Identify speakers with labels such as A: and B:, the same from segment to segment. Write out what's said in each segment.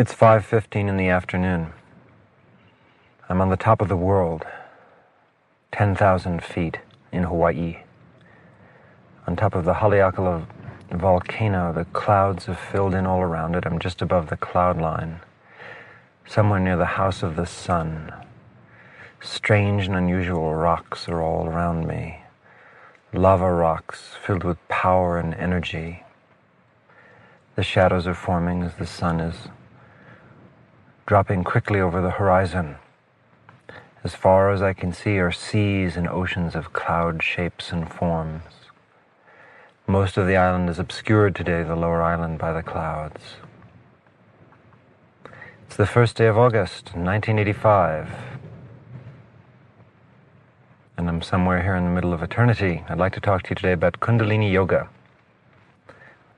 A: It's 5:15 in the afternoon. I'm on the top of the world, 10,000 feet in Hawaii. On top of the Haleakala volcano, the clouds have filled in all around it. I'm just above the cloud line, somewhere near the house of the sun. Strange and unusual rocks are all around me. Lava rocks filled with power and energy. The shadows are forming as the sun is dropping quickly over the horizon. As far as I can see are seas and oceans of cloud shapes and forms. Most of the island is obscured today, the lower island, by the clouds. It's the first day of August, 1985. And I'm somewhere here in the middle of eternity. I'd like to talk to you today about Kundalini Yoga,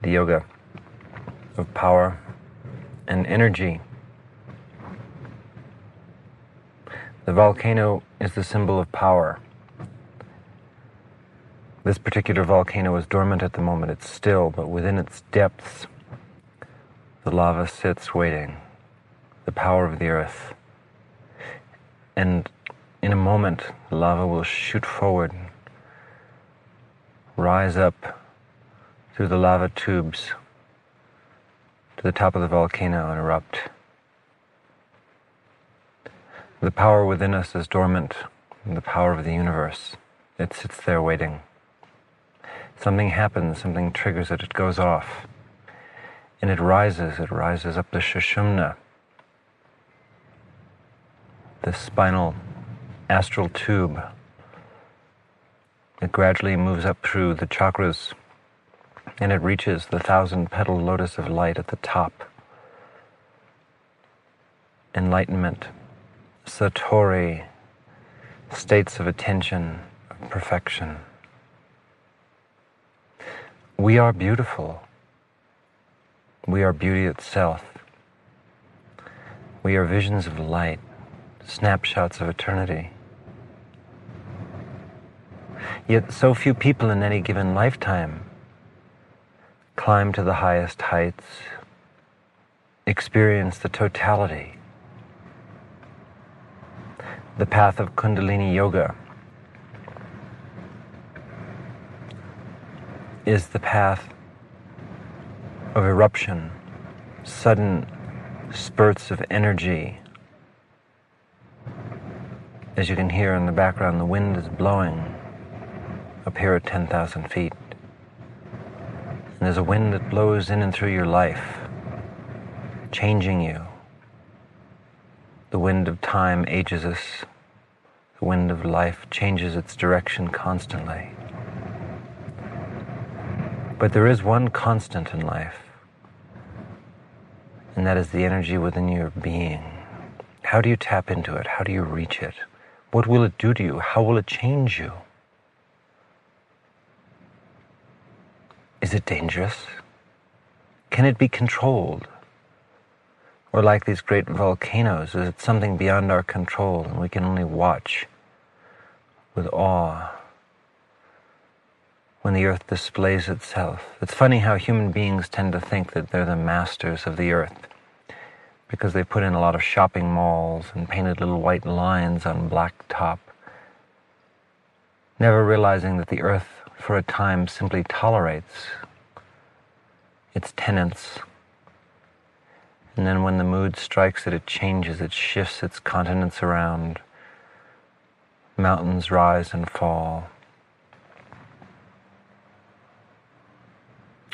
A: the yoga of power and energy. The volcano is the symbol of power. This particular volcano is dormant at the moment. It's still, but within its depths, the lava sits waiting. The power of the earth. And in a moment, the lava will shoot forward, rise up through the lava tubes to the top of the volcano and erupt. The power within us is dormant, the power of the universe. It sits there waiting. Something happens, something triggers it, it goes off. And it rises, it rises up the Sushumna, the spinal astral tube. It gradually moves up through the chakras and it reaches the thousand petal lotus of light at the top. Enlightenment satori, states of attention, perfection. We are beautiful. We are beauty itself. We are visions of light, snapshots of eternity. Yet so few people in any given lifetime climb to the highest heights, experience the totality the path of Kundalini Yoga is the path of eruption, sudden spurts of energy. As you can hear in the background, the wind is blowing up here at 10,000 feet. And there's a wind that blows in and through your life, changing you. The wind of time ages us the wind of life changes its direction constantly. But there is one constant in life, and that is the energy within your being. How do you tap into it? How do you reach it? What will it do to you? How will it change you? Is it dangerous? Can it be controlled? Or like these great volcanoes, is it something beyond our control and we can only watch with awe when the earth displays itself? It's funny how human beings tend to think that they're the masters of the earth because they put in a lot of shopping malls and painted little white lines on black top, never realizing that the earth for a time simply tolerates its tenants and then when the mood strikes it, it changes, it shifts its continents around. Mountains rise and fall.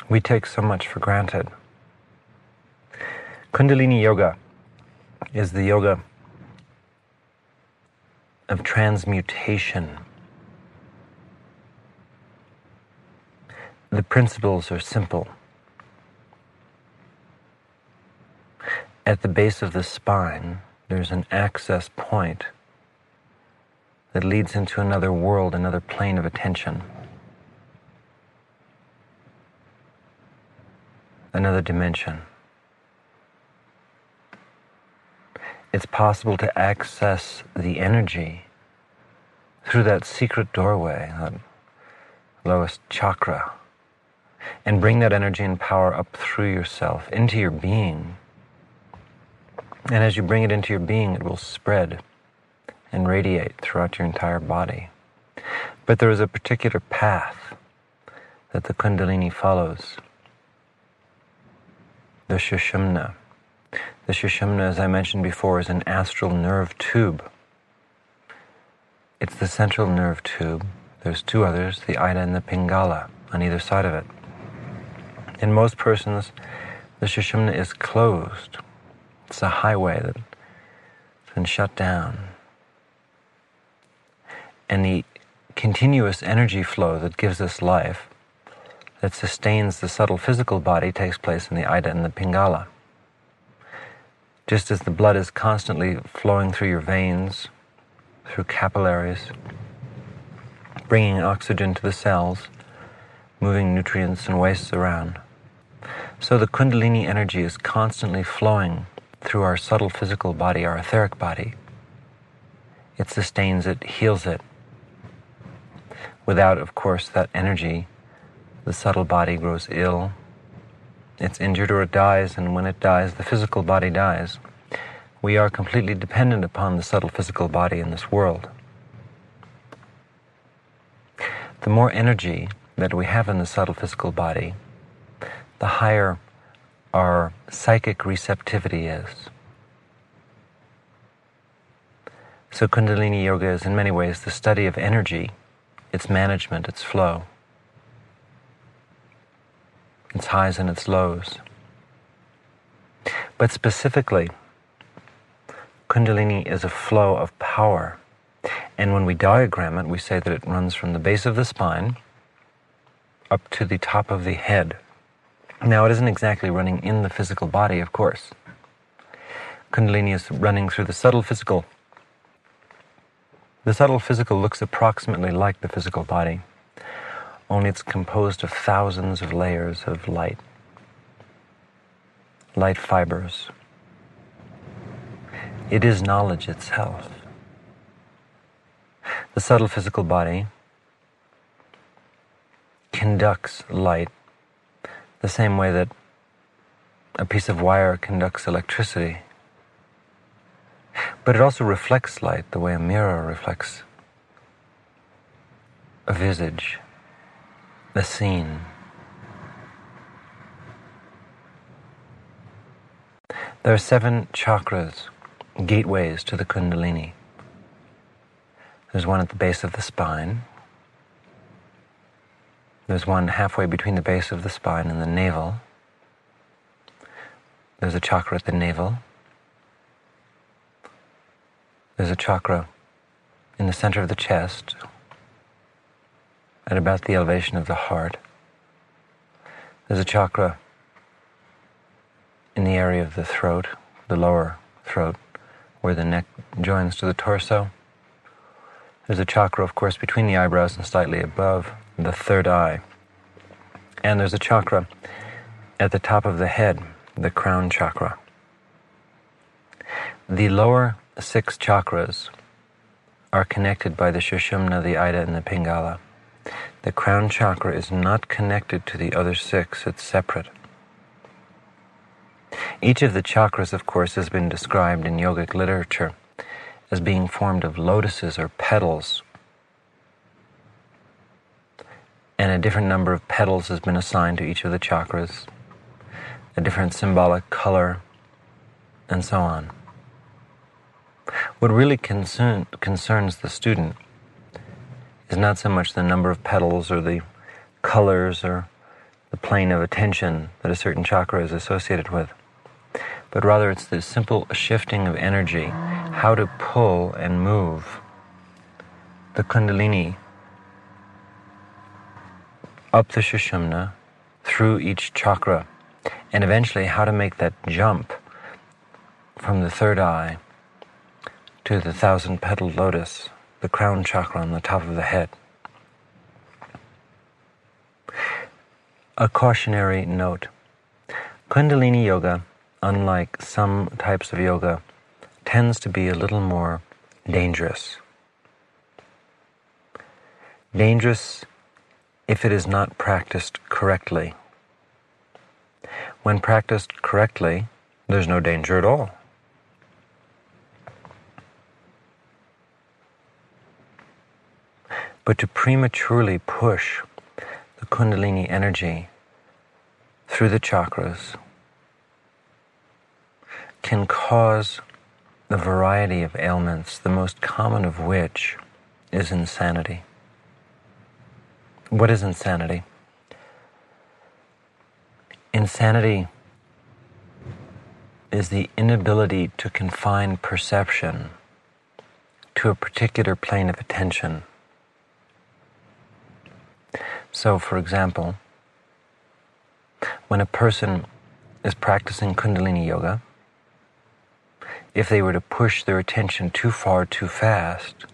A: We take so much for granted. Kundalini Yoga is the yoga of transmutation. The principles are simple. At the base of the spine, there's an access point that leads into another world, another plane of attention, another dimension. It's possible to access the energy through that secret doorway, that lowest chakra, and bring that energy and power up through yourself into your being And as you bring it into your being, it will spread and radiate throughout your entire body. But there is a particular path that the Kundalini follows. The Sushumna. The Sushumna, as I mentioned before, is an astral nerve tube. It's the central nerve tube. There's two others, the Ida and the Pingala, on either side of it. In most persons, the Sushumna is closed. It's a highway that's been shut down. And the continuous energy flow that gives us life, that sustains the subtle physical body, takes place in the Ida and the Pingala. Just as the blood is constantly flowing through your veins, through capillaries, bringing oxygen to the cells, moving nutrients and wastes around. So the Kundalini energy is constantly flowing through our subtle physical body, our etheric body. It sustains it, heals it. Without, of course, that energy, the subtle body grows ill. It's injured or it dies, and when it dies, the physical body dies. We are completely dependent upon the subtle physical body in this world. The more energy that we have in the subtle physical body, the higher our psychic receptivity is. So, Kundalini Yoga is in many ways the study of energy, its management, its flow, its highs and its lows. But specifically, Kundalini is a flow of power. And when we diagram it, we say that it runs from the base of the spine up to the top of the head. Now, it isn't exactly running in the physical body, of course. Kundalini is running through the subtle physical. The subtle physical looks approximately like the physical body, only it's composed of thousands of layers of light, light fibers. It is knowledge itself. The subtle physical body conducts light the same way that a piece of wire conducts electricity. But it also reflects light the way a mirror reflects a visage, a scene. There are seven chakras, gateways to the Kundalini. There's one at the base of the spine, there's one halfway between the base of the spine and the navel. There's a chakra at the navel. There's a chakra in the center of the chest at about the elevation of the heart. There's a chakra in the area of the throat, the lower throat, where the neck joins to the torso. There's a chakra, of course, between the eyebrows and slightly above the third eye. And there's a chakra at the top of the head, the crown chakra. The lower six chakras are connected by the Sushumna, the Ida, and the Pingala. The crown chakra is not connected to the other six, it's separate. Each of the chakras, of course, has been described in yogic literature as being formed of lotuses or petals and a different number of petals has been assigned to each of the chakras, a different symbolic color, and so on. What really concern, concerns the student is not so much the number of petals or the colors or the plane of attention that a certain chakra is associated with, but rather it's the simple shifting of energy, how to pull and move the Kundalini up the Sushumna, through each chakra, and eventually how to make that jump from the third eye to the thousand petaled lotus, the crown chakra on the top of the head. A cautionary note Kundalini Yoga, unlike some types of yoga, tends to be a little more dangerous. Dangerous if it is not practiced correctly. When practiced correctly, there's no danger at all. But to prematurely push the Kundalini energy through the chakras can cause a variety of ailments, the most common of which is insanity. What is insanity? Insanity is the inability to confine perception to a particular plane of attention. So, for example, when a person is practicing Kundalini Yoga, if they were to push their attention too far too fast,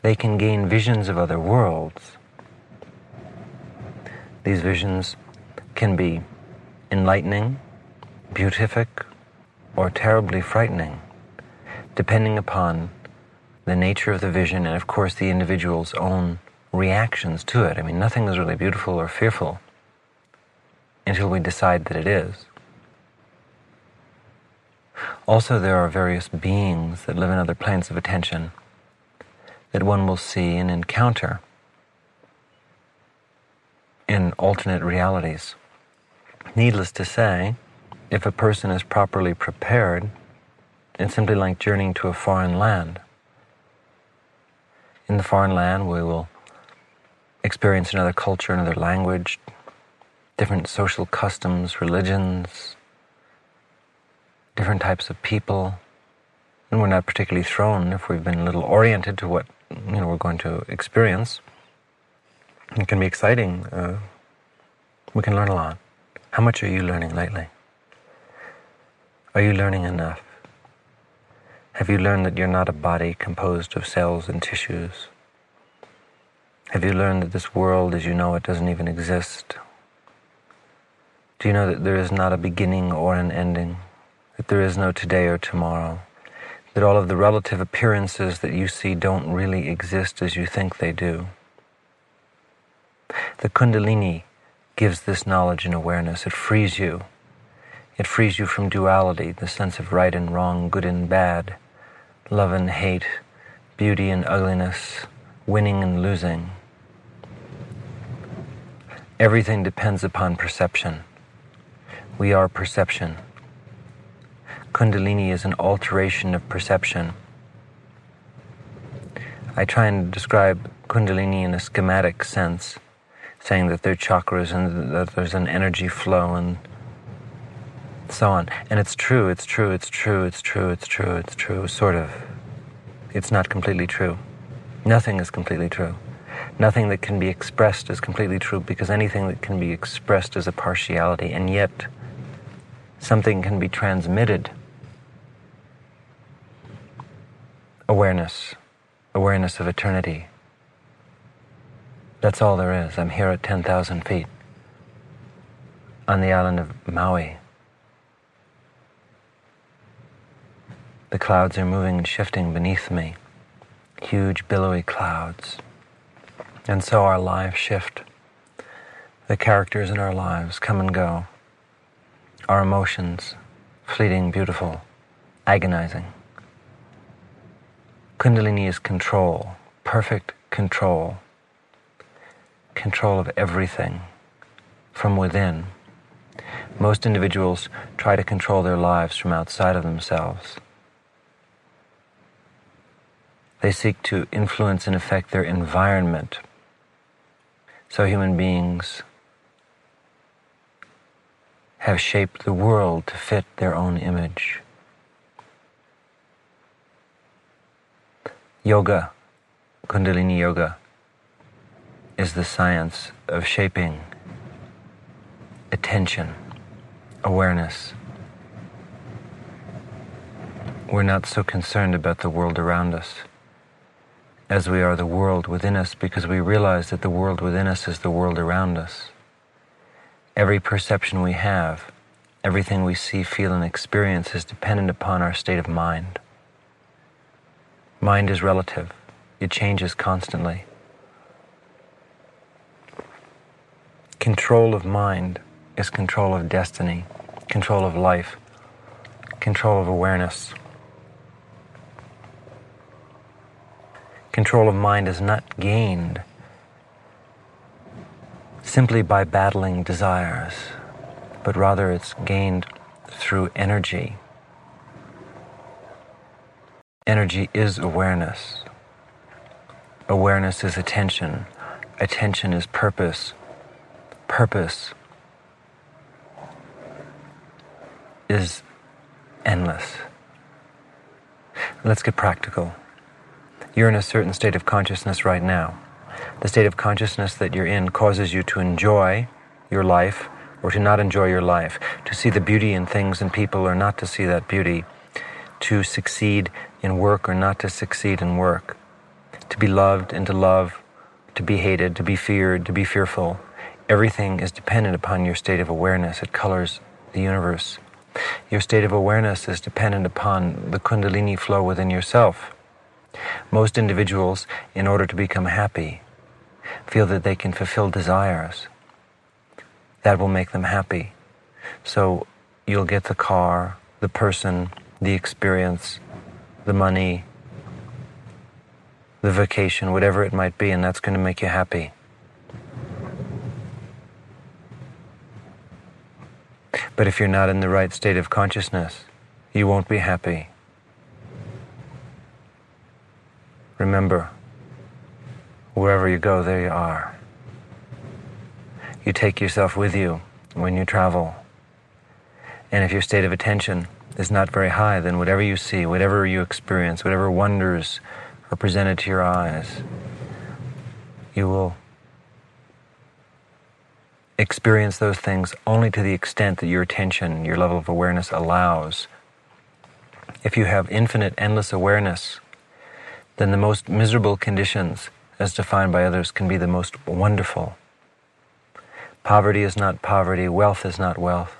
A: they can gain visions of other worlds. These visions can be enlightening, beatific, or terribly frightening, depending upon the nature of the vision and, of course, the individual's own reactions to it. I mean, nothing is really beautiful or fearful until we decide that it is. Also, there are various beings that live in other planes of attention that one will see and encounter in alternate realities. Needless to say, if a person is properly prepared, it's simply like journeying to a foreign land. In the foreign land, we will experience another culture, another language, different social customs, religions, different types of people. And we're not particularly thrown if we've been a little oriented to what you know we're going to experience. It can be exciting. Uh, we can learn a lot. How much are you learning lately? Are you learning enough? Have you learned that you're not a body composed of cells and tissues? Have you learned that this world as you know it doesn't even exist? Do you know that there is not a beginning or an ending? That there is no today or tomorrow? That all of the relative appearances that you see don't really exist as you think they do? The Kundalini gives this knowledge and awareness. It frees you. It frees you from duality, the sense of right and wrong, good and bad, love and hate, beauty and ugliness, winning and losing. Everything depends upon perception. We are perception. Kundalini is an alteration of perception. I try and describe Kundalini in a schematic sense, saying that there are chakras and that there's an energy flow and so on. And it's true, it's true, it's true, it's true, it's true, it's true, sort of. It's not completely true. Nothing is completely true. Nothing that can be expressed is completely true because anything that can be expressed is a partiality, and yet something can be transmitted. Awareness, awareness of eternity. That's all there is. I'm here at 10,000 feet on the island of Maui. The clouds are moving and shifting beneath me, huge billowy clouds. And so our lives shift. The characters in our lives come and go. Our emotions, fleeting, beautiful, agonizing. Kundalini is control, perfect control. Control of everything from within. Most individuals try to control their lives from outside of themselves. They seek to influence and affect their environment so human beings have shaped the world to fit their own image. Yoga, Kundalini Yoga, is the science of shaping attention, awareness. We're not so concerned about the world around us as we are the world within us because we realize that the world within us is the world around us. Every perception we have, everything we see, feel, and experience is dependent upon our state of mind. Mind is relative, it changes constantly. Control of mind is control of destiny, control of life, control of awareness. Control of mind is not gained simply by battling desires, but rather it's gained through energy. Energy is awareness. Awareness is attention. Attention is purpose. Purpose is endless. Let's get practical. You're in a certain state of consciousness right now. The state of consciousness that you're in causes you to enjoy your life or to not enjoy your life, to see the beauty in things and people or not to see that beauty, to succeed in work or not to succeed in work, to be loved and to love, to be hated, to be feared, to be fearful. Everything is dependent upon your state of awareness. It colors the universe. Your state of awareness is dependent upon the Kundalini flow within yourself. Most individuals, in order to become happy, feel that they can fulfill desires. That will make them happy. So you'll get the car, the person, the experience, the money, the vacation, whatever it might be, and that's going to make you happy. But if you're not in the right state of consciousness, you won't be happy. Remember, wherever you go, there you are. You take yourself with you when you travel. And if your state of attention is not very high, then whatever you see, whatever you experience, whatever wonders are presented to your eyes, you will experience those things only to the extent that your attention, your level of awareness allows. If you have infinite, endless awareness, then the most miserable conditions, as defined by others, can be the most wonderful. Poverty is not poverty, wealth is not wealth,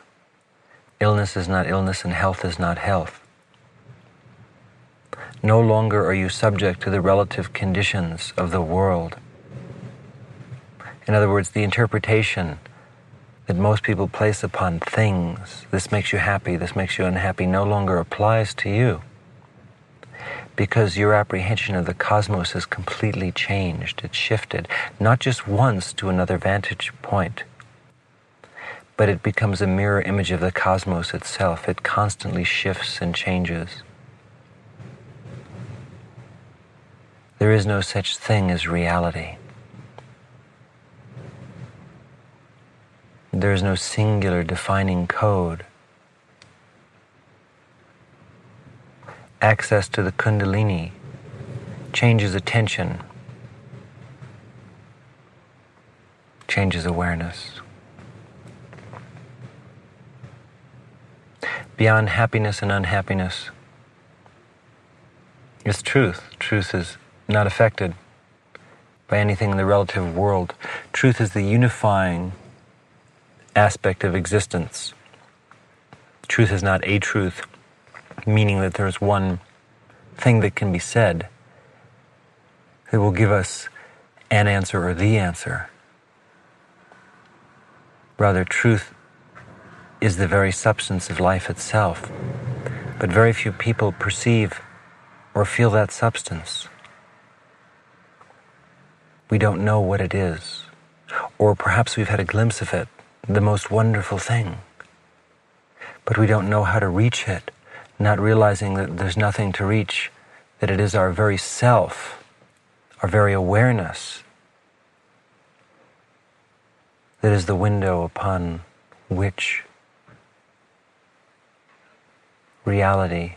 A: illness is not illness, and health is not health. No longer are you subject to the relative conditions of the world. In other words, the interpretation that most people place upon things, this makes you happy, this makes you unhappy, no longer applies to you because your apprehension of the cosmos has completely changed. It's shifted, not just once to another vantage point, but it becomes a mirror image of the cosmos itself. It constantly shifts and changes. There is no such thing as reality. There is no singular defining code. access to the Kundalini changes attention, changes awareness. Beyond happiness and unhappiness is truth. Truth is not affected by anything in the relative world. Truth is the unifying aspect of existence. Truth is not a truth meaning that there's one thing that can be said that will give us an answer or the answer. Rather, truth is the very substance of life itself. But very few people perceive or feel that substance. We don't know what it is. Or perhaps we've had a glimpse of it, the most wonderful thing. But we don't know how to reach it not realizing that there's nothing to reach, that it is our very self, our very awareness, that is the window upon which reality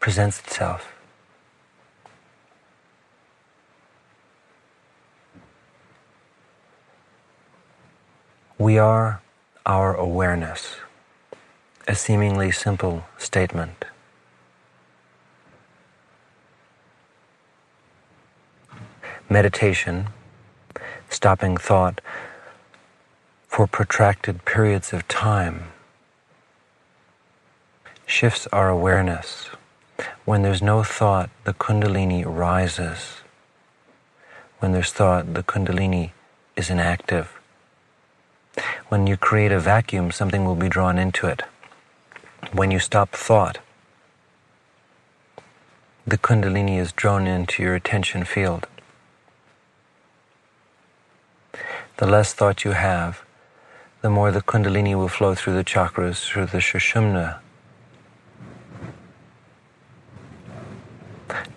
A: presents itself. We are our awareness a seemingly simple statement. Meditation, stopping thought for protracted periods of time, shifts our awareness. When there's no thought, the Kundalini rises. When there's thought, the Kundalini is inactive. When you create a vacuum, something will be drawn into it when you stop thought, the Kundalini is drawn into your attention field. the less thought you have, the more the Kundalini will flow through the chakras, through the Sushumna.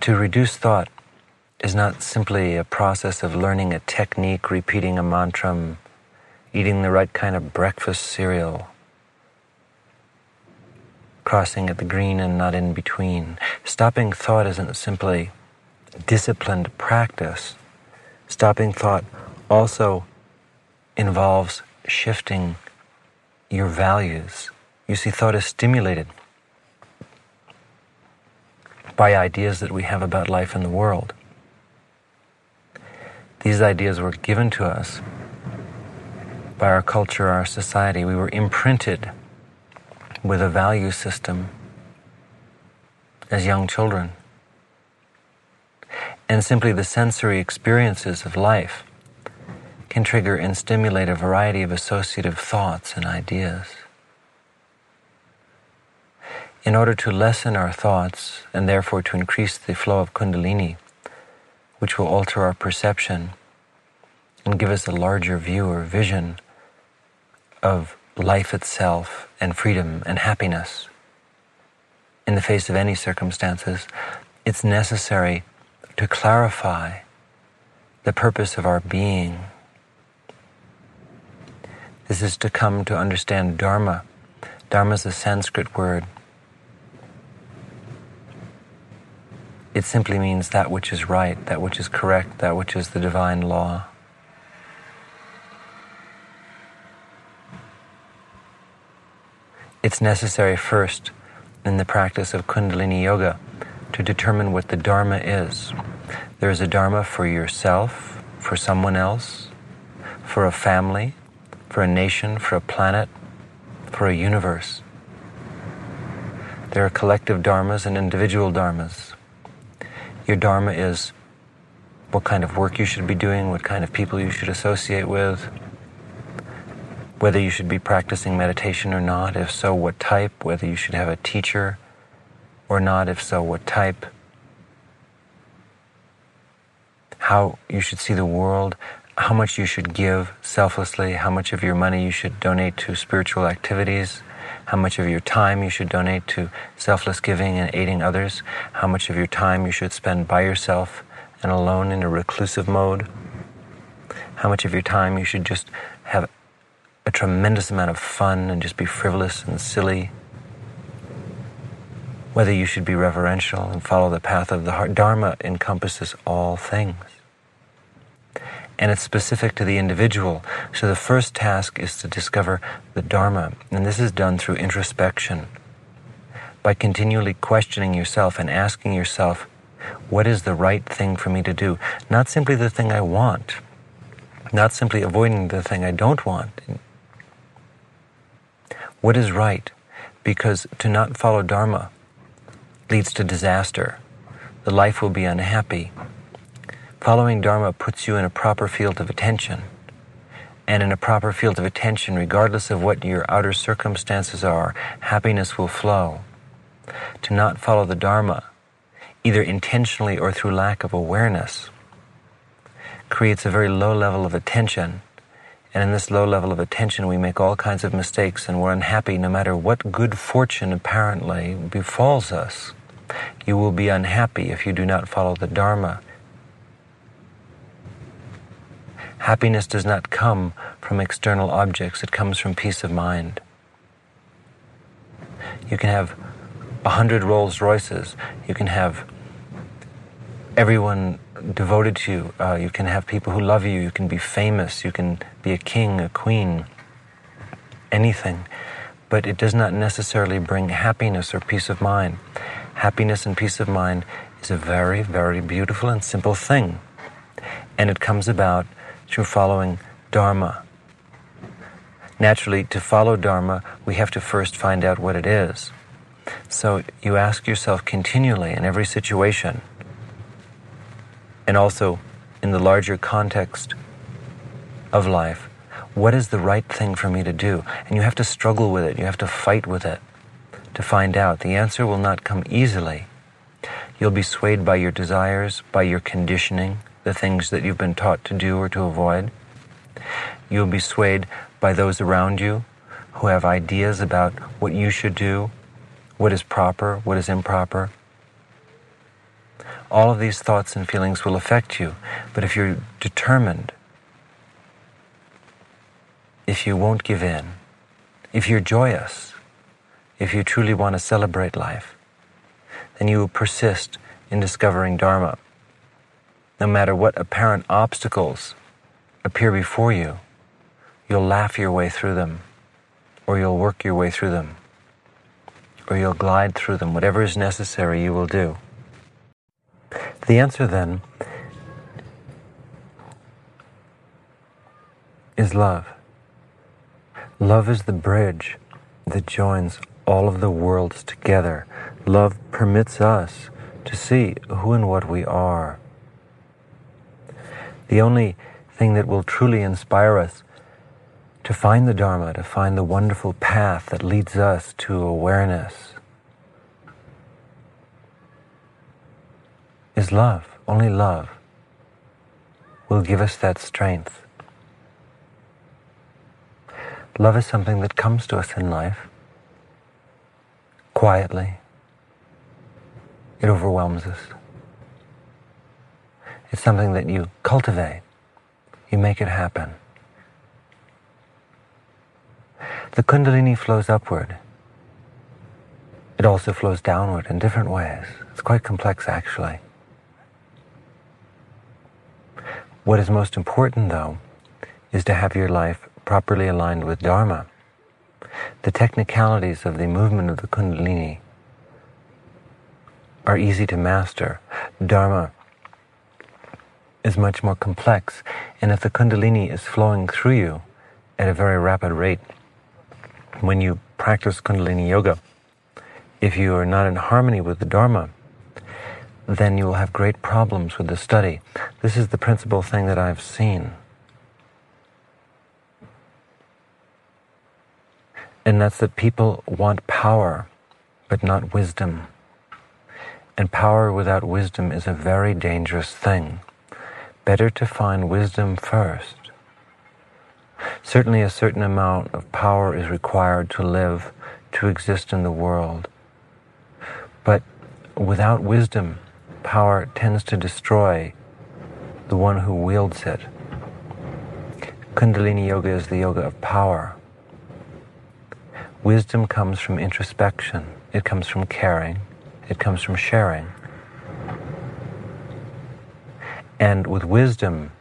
A: To reduce thought is not simply a process of learning a technique, repeating a mantra, eating the right kind of breakfast cereal, crossing at the green and not in between. Stopping thought isn't simply disciplined practice. Stopping thought also involves shifting your values. You see, thought is stimulated by ideas that we have about life in the world. These ideas were given to us by our culture, our society. We were imprinted with a value system as young children. And simply the sensory experiences of life can trigger and stimulate a variety of associative thoughts and ideas. In order to lessen our thoughts and therefore to increase the flow of Kundalini, which will alter our perception and give us a larger view or vision of life itself and freedom and happiness in the face of any circumstances, it's necessary to clarify the purpose of our being. This is to come to understand Dharma. Dharma is a Sanskrit word. It simply means that which is right, that which is correct, that which is the divine law. It's necessary first in the practice of Kundalini Yoga to determine what the Dharma is. There is a Dharma for yourself, for someone else, for a family, for a nation, for a planet, for a universe. There are collective dharmas and individual dharmas. Your dharma is what kind of work you should be doing, what kind of people you should associate with, whether you should be practicing meditation or not, if so, what type, whether you should have a teacher or not, if so, what type, how you should see the world, how much you should give selflessly, how much of your money you should donate to spiritual activities, how much of your time you should donate to selfless giving and aiding others, how much of your time you should spend by yourself and alone in a reclusive mode, how much of your time you should just a tremendous amount of fun and just be frivolous and silly whether you should be reverential and follow the path of the heart. Dharma encompasses all things. And it's specific to the individual. So the first task is to discover the Dharma. And this is done through introspection. By continually questioning yourself and asking yourself, what is the right thing for me to do? Not simply the thing I want, not simply avoiding the thing I don't want. What is right? Because to not follow Dharma leads to disaster. The life will be unhappy. Following Dharma puts you in a proper field of attention. And in a proper field of attention, regardless of what your outer circumstances are, happiness will flow. To not follow the Dharma, either intentionally or through lack of awareness, creates a very low level of attention. And in this low level of attention, we make all kinds of mistakes and we're unhappy no matter what good fortune apparently befalls us. You will be unhappy if you do not follow the Dharma. Happiness does not come from external objects, it comes from peace of mind. You can have a hundred Rolls Royces, you can have everyone devoted to you, uh, you can have people who love you, you can be famous, you can be a king, a queen, anything. But it does not necessarily bring happiness or peace of mind happiness and peace of mind is a very, very beautiful and simple thing. And it comes about through following Dharma. Naturally, to follow Dharma, we have to first find out what it is. So you ask yourself continually in every situation, and also in the larger context of life, what is the right thing for me to do? And you have to struggle with it, you have to fight with it to find out. The answer will not come easily. You'll be swayed by your desires, by your conditioning, the things that you've been taught to do or to avoid. You will be swayed by those around you who have ideas about what you should do, what is proper, what is improper. All of these thoughts and feelings will affect you, but if you're determined, if you won't give in, if you're joyous, if you truly want to celebrate life, then you will persist in discovering Dharma. No matter what apparent obstacles appear before you, you'll laugh your way through them, or you'll work your way through them, or you'll glide through them. Whatever is necessary, you will do. The answer then is love. Love is the bridge that joins all of the worlds together. Love permits us to see who and what we are. The only thing that will truly inspire us to find the Dharma, to find the wonderful path that leads us to awareness, is love. Only love will give us that strength. Love is something that comes to us in life quietly. It overwhelms us. It's something that you cultivate. You make it happen. The Kundalini flows upward. It also flows downward in different ways. It's quite complex, actually. What is most important, though, is to have your life properly aligned with Dharma. The technicalities of the movement of the Kundalini are easy to master. Dharma is much more complex, and if the Kundalini is flowing through you at a very rapid rate, when you practice Kundalini Yoga, if you are not in harmony with the Dharma, then you will have great problems with the study. This is the principal thing that I've seen And that's that people want power, but not wisdom. And power without wisdom is a very dangerous thing. Better to find wisdom first. Certainly, a certain amount of power is required to live, to exist in the world. But without wisdom, power tends to destroy the one who wields it. Kundalini Yoga is the yoga of power. Wisdom comes from introspection, it comes from caring, it comes from sharing. And with wisdom,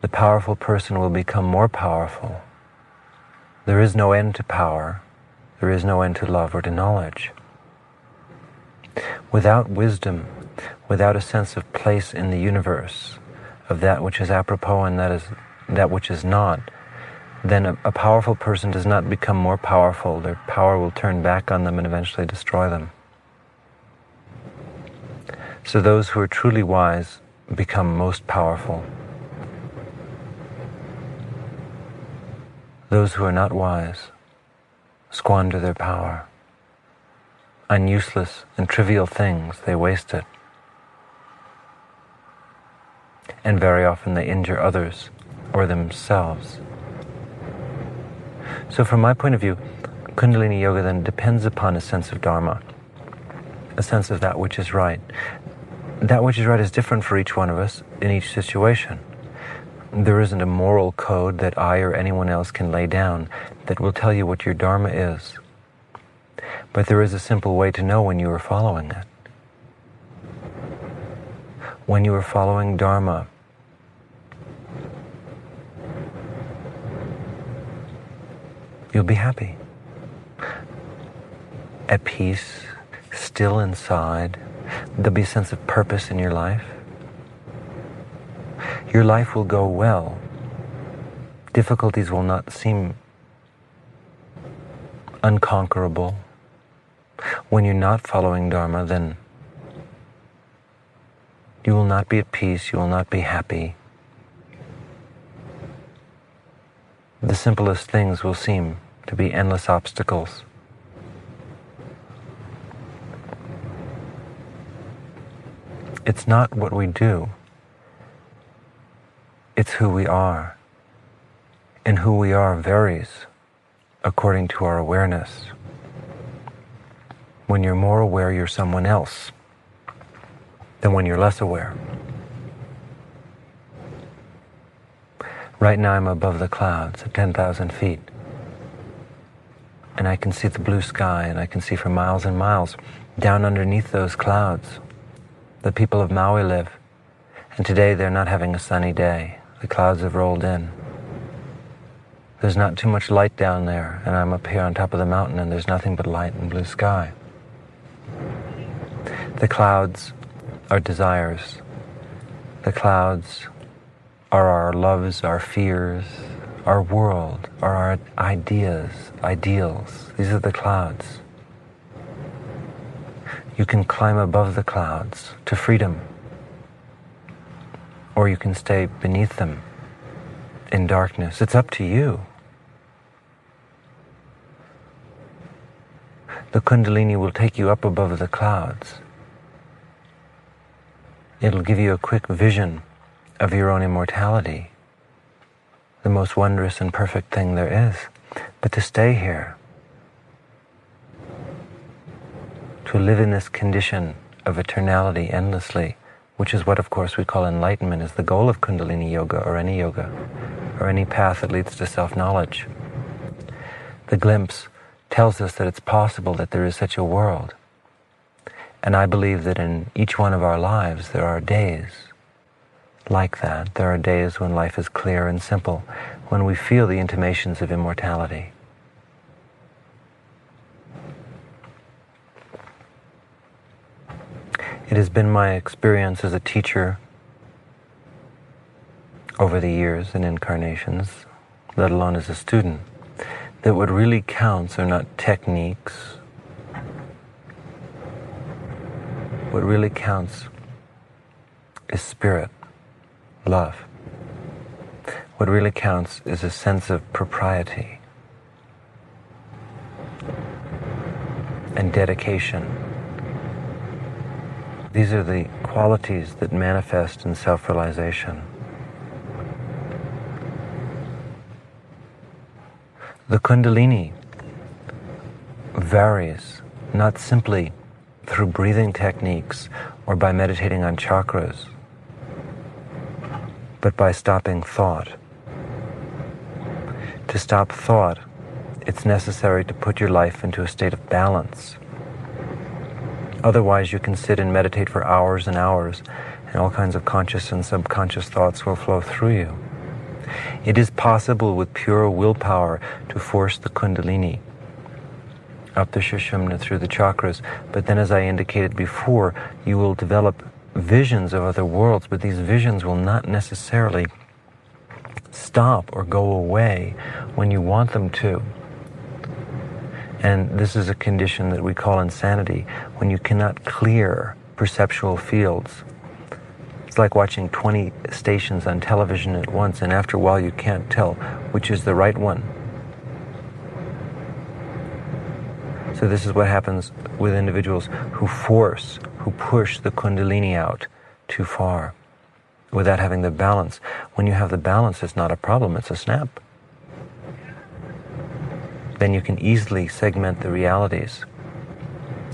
A: the powerful person will become more powerful. There is no end to power, there is no end to love or to knowledge. Without wisdom, without a sense of place in the universe, of that which is apropos and that is that which is not, then a, a, powerful person does not become more powerful. Their power will turn back on them and eventually destroy them. So those who are truly wise become most powerful. Those who are not wise squander their power. On useless and trivial things, they waste it. And very often they injure others or themselves. So, from my point of view, Kundalini Yoga then depends upon a sense of Dharma, a sense of that which is right. That which is right is different for each one of us in each situation. There isn't a moral code that I or anyone else can lay down that will tell you what your Dharma is. But there is a simple way to know when you are following it. When you are following Dharma, you'll be happy. At peace, still inside. There'll be a sense of purpose in your life. Your life will go well. Difficulties will not seem unconquerable. When you're not following Dharma, then you will not be at peace, you will not be happy. The simplest things will seem to be endless obstacles. It's not what we do, it's who we are. and who we are varies according to our awareness. When you're more aware, you're someone else than when you're less aware. Right now, I'm above the clouds at 10,000 feet. And I can see the blue sky, and I can see for miles and miles down underneath those clouds. The people of Maui live. And today they're not having a sunny day. The clouds have rolled in. There's not too much light down there, and I'm up here on top of the mountain, and there's nothing but light and blue sky. The clouds are desires. The clouds are our loves, our fears, our world, are our ideas, ideals. These are the clouds. You can climb above the clouds to freedom, or you can stay beneath them in darkness. It's up to you. The Kundalini will take you up above the clouds. It'll give you a quick vision of your own immortality, the most wondrous and perfect thing there is. But to stay here, to live in this condition of eternality endlessly, which is what, of course, we call enlightenment, is the goal of Kundalini Yoga or any yoga, or any path that leads to self knowledge. The glimpse tells us that it's possible that there is such a world. And I believe that in each one of our lives there are days like that. There are days when life is clear and simple, when we feel the intimations of immortality. It has been my experience as a teacher over the years and incarnations, let alone as a student, that what really counts are not techniques. What really counts is spirit, love. What really counts is a sense of propriety and dedication these are the qualities that manifest in self realization. The Kundalini varies not simply through breathing techniques or by meditating on chakras, but by stopping thought. To stop thought, it's necessary to put your life into a state of balance. Otherwise, you can sit and meditate for hours and hours, and all kinds of conscious and subconscious thoughts will flow through you. It is possible with pure willpower to force the Kundalini up the Sushumna through the chakras, but then, as I indicated before, you will develop visions of other worlds, but these visions will not necessarily stop or go away when you want them to. And this is a condition that we call insanity when you cannot clear perceptual fields. It's like watching 20 stations on television at once, and after a while, you can't tell which is the right one. So, this is what happens with individuals who force, who push the Kundalini out too far without having the balance. When you have the balance, it's not a problem, it's a snap then you can easily segment the realities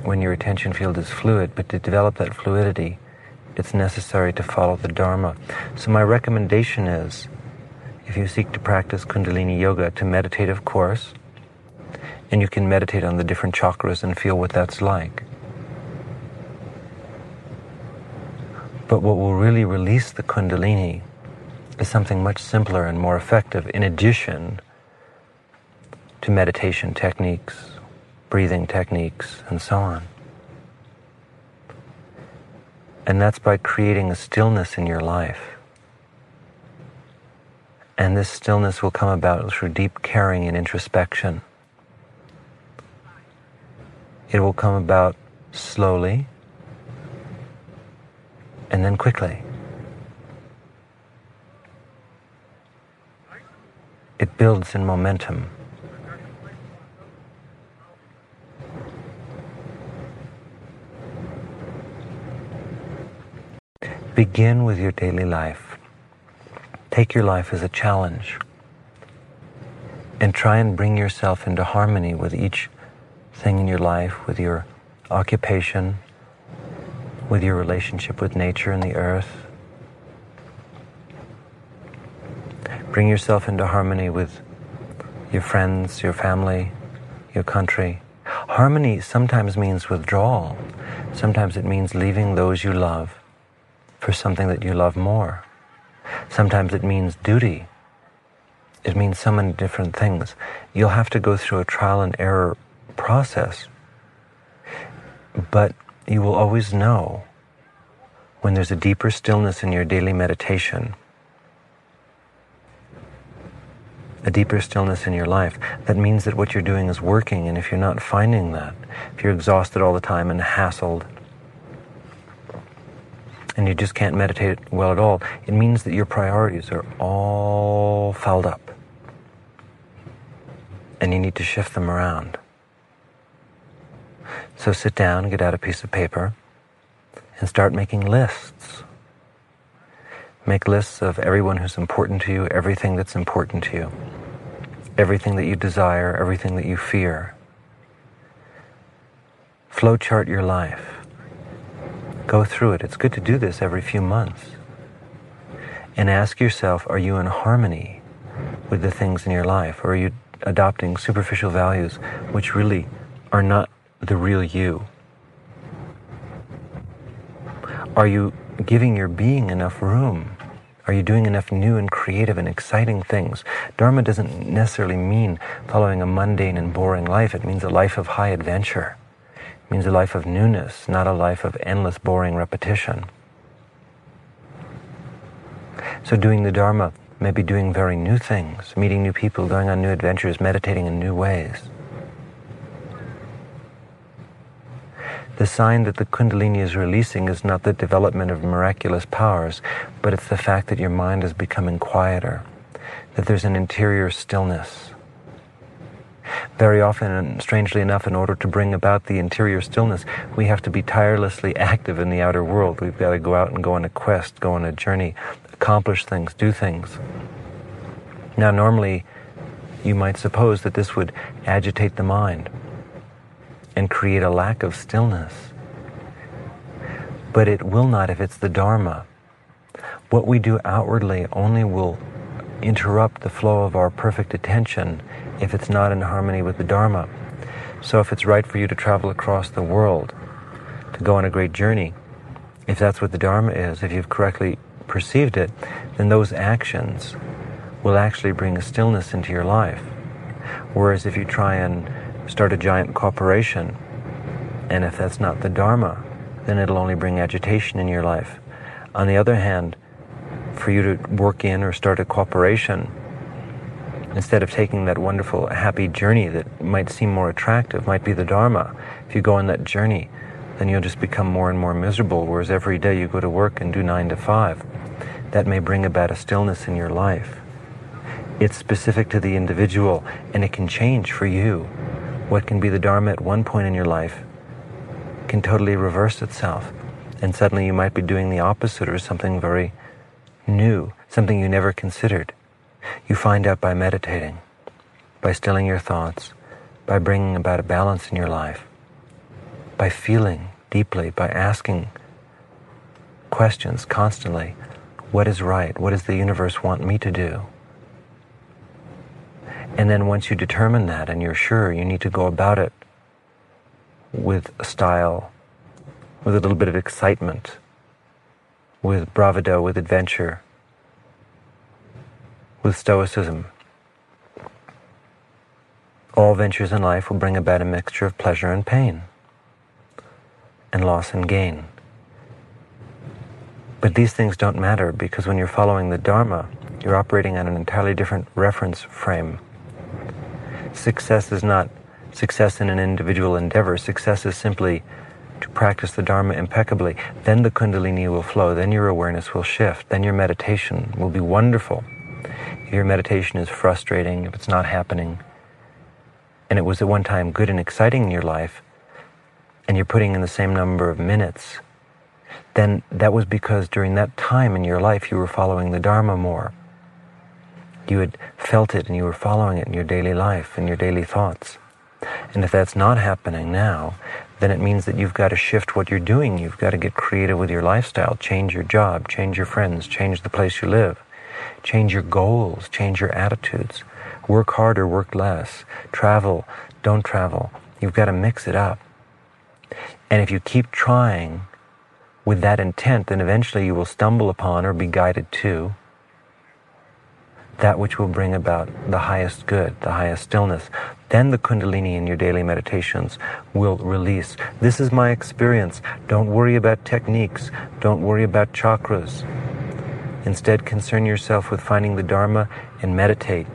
A: when your attention field is fluid. But to develop that fluidity, it's necessary to follow the Dharma. So, my recommendation is if you seek to practice Kundalini Yoga, to meditate, of course, and you can meditate on the different chakras and feel what that's like. But what will really release the Kundalini is something much simpler and more effective, in addition to meditation techniques, breathing techniques, and so on. And that's by creating a stillness in your life. And this stillness will come about through deep caring and introspection. It will come about slowly and then quickly. It builds in momentum. Begin with your daily life. Take your life as a challenge. And try and bring yourself into harmony with each thing in your life, with your occupation, with your relationship with nature and the earth. Bring yourself into harmony with your friends, your family, your country. Harmony sometimes means withdrawal. Sometimes it means leaving those you love for something that you love more. Sometimes it means duty. It means so many different things. You'll have to go through a trial and error process. But you will always know when there's a deeper stillness in your daily meditation a deeper stillness in your life, that means that what you're doing is working. And if you're not finding that, if you're exhausted all the time and hassled, and you just can't meditate well at all, it means that your priorities are all fouled up. And you need to shift them around. So sit down, get out a piece of paper, and start making lists. Make lists of everyone who's important to you, everything that's important to you, everything that you desire, everything that you fear. Flowchart your life. Go through it. It's good to do this every few months. And ask yourself are you in harmony with the things in your life? Or are you adopting superficial values which really are not the real you? Are you giving your being enough room are you doing enough new and creative and exciting things? Dharma doesn't necessarily mean following a mundane and boring life. It means a life of high adventure. It means a life of newness, not a life of endless boring repetition. So doing the Dharma may be doing very new things, meeting new people, going on new adventures, meditating in new ways. The sign that the Kundalini is releasing is not the development of miraculous powers, but it's the fact that your mind is becoming quieter, that there's an interior stillness. Very often, and strangely enough, in order to bring about the interior stillness, we have to be tirelessly active in the outer world. We've got to go out and go on a quest, go on a journey, accomplish things, do things. Now, normally, you might suppose that this would agitate the mind and create a lack of stillness. But it will not if it's the Dharma. What we do outwardly only will interrupt the flow of our perfect attention if it's not in harmony with the Dharma. So if it's right for you to travel across the world, to go on a great journey, if that's what the Dharma is, if you've correctly perceived it, then those actions will actually bring a stillness into your life. Whereas if you try and start a giant corporation. And if that's not the Dharma, then it'll only bring agitation in your life. On the other hand, for you to work in or start a corporation, instead of taking that wonderful, happy journey that might seem more attractive, might be the Dharma, if you go on that journey, then you'll just become more and more miserable. Whereas every day you go to work and do nine to five, that may bring about a stillness in your life. It's specific to the individual and it can change for you what can be the Dharma at one point in your life can totally reverse itself. And suddenly you might be doing the opposite or something very new, something you never considered. You find out by meditating, by stilling your thoughts, by bringing about a balance in your life, by feeling deeply, by asking questions constantly. What is right? What does the universe want me to do? And then once you determine that and you're sure, you need to go about it with style, with a little bit of excitement, with bravado, with adventure, with stoicism. All ventures in life will bring about a mixture of pleasure and pain, and loss and gain. But these things don't matter because when you're following the Dharma, you're operating on an entirely different reference frame success is not success in an individual endeavor. Success is simply to practice the Dharma impeccably. Then the Kundalini will flow. Then your awareness will shift. Then your meditation will be wonderful. If your meditation is frustrating, if it's not happening, and it was at one time good and exciting in your life, and you're putting in the same number of minutes, then that was because during that time in your life you were following the Dharma more. You had felt it and you were following it in your daily life, in your daily thoughts. And if that's not happening now, then it means that you've got to shift what you're doing. You've got to get creative with your lifestyle, change your job, change your friends, change the place you live, change your goals, change your attitudes. Work harder, work less. Travel, don't travel. You've got to mix it up. And if you keep trying with that intent, then eventually you will stumble upon or be guided to that which will bring about the highest good, the highest stillness. Then the Kundalini in your daily meditations will release. This is my experience. Don't worry about techniques. Don't worry about chakras. Instead, concern yourself with finding the Dharma and meditate.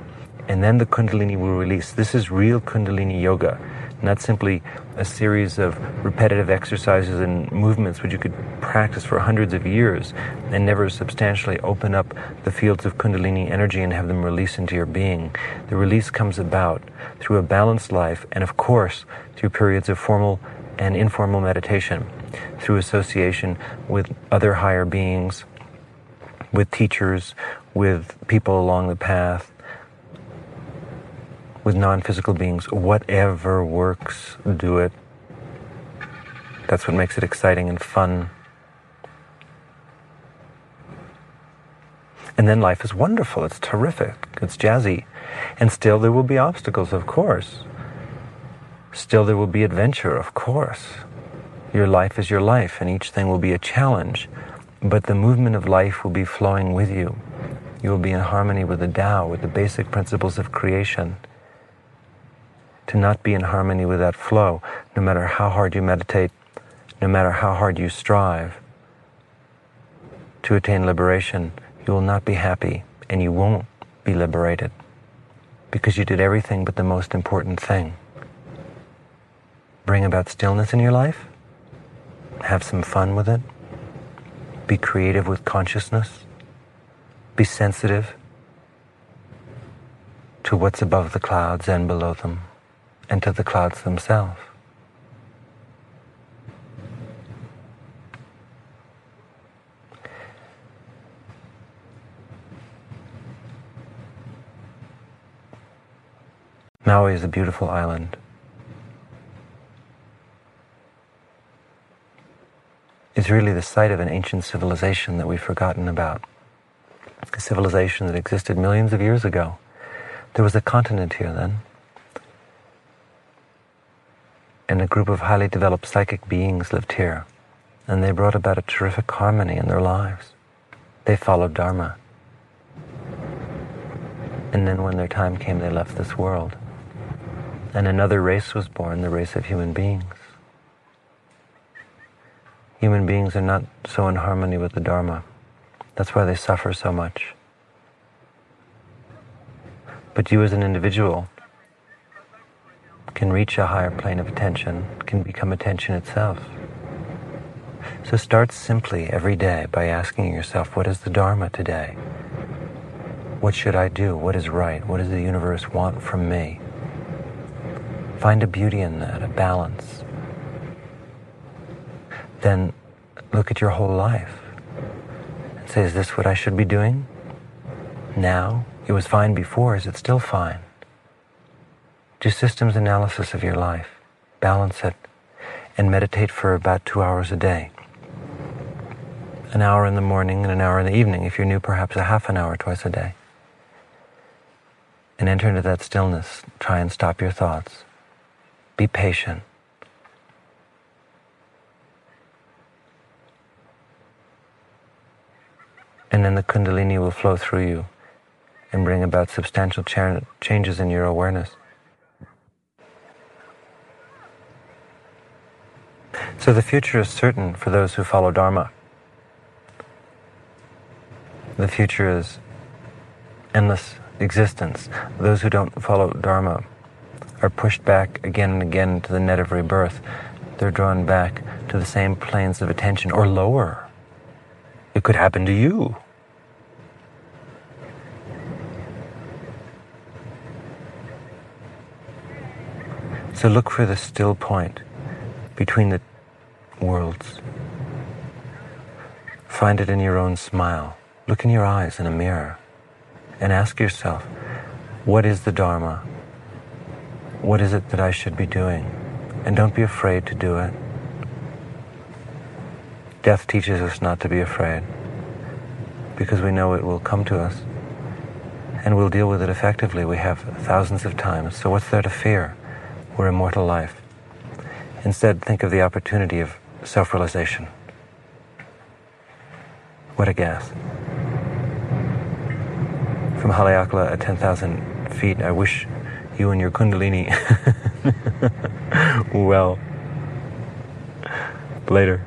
A: And then the Kundalini will release. This is real Kundalini yoga not simply a series of repetitive exercises and movements which you could practice for hundreds of years and never substantially open up the fields of Kundalini energy and have them release into your being. The release comes about through a balanced life and, of course, through periods of formal and informal meditation, through association with other higher beings, with teachers, with people along the path, with non physical beings. Whatever works, do it. That's what makes it exciting and fun. And then life is wonderful, it's terrific, it's jazzy. And still there will be obstacles, of course. Still there will be adventure, of course. Your life is your life, and each thing will be a challenge. But the movement of life will be flowing with you. You will be in harmony with the Tao, with the basic principles of creation to not be in harmony with that flow, no matter how hard you meditate, no matter how hard you strive to attain liberation, you will not be happy and you won't be liberated because you did everything but the most important thing. Bring about stillness in your life, have some fun with it, be creative with consciousness, be sensitive to what's above the clouds and below them and to the clouds themselves. Maui is a beautiful island. It's really the site of an ancient civilization that we've forgotten about. A civilization that existed millions of years ago. There was a continent here then and a group of highly developed psychic beings lived here, and they brought about a terrific harmony in their lives. They followed Dharma. And then when their time came, they left this world. And another race was born, the race of human beings. Human beings are not so in harmony with the Dharma. That's why they suffer so much. But you as an individual can reach a higher plane of attention, can become attention itself. So start simply every day by asking yourself, what is the Dharma today? What should I do? What is right? What does the universe want from me? Find a beauty in that, a balance. Then look at your whole life and say, is this what I should be doing? Now? It was fine before. Is it still fine? Do systems analysis of your life, balance it, and meditate for about two hours a day. An hour in the morning and an hour in the evening. If you're new, perhaps a half an hour twice a day. And enter into that stillness. Try and stop your thoughts. Be patient. And then the Kundalini will flow through you and bring about substantial changes in your awareness. So the future is certain for those who follow Dharma. The future is endless existence. Those who don't follow Dharma are pushed back again and again to the net of rebirth. They're drawn back to the same planes of attention or lower. It could happen to you. So look for the still point between the worlds. Find it in your own smile. Look in your eyes in a mirror and ask yourself, what is the Dharma? What is it that I should be doing? And don't be afraid to do it. Death teaches us not to be afraid because we know it will come to us and we'll deal with it effectively. We have thousands of times. So what's there to fear? We're immortal life. Instead, think of the opportunity of self-realization. What a gas. From Haleakala at 10,000 feet, I wish you and your Kundalini well. Later.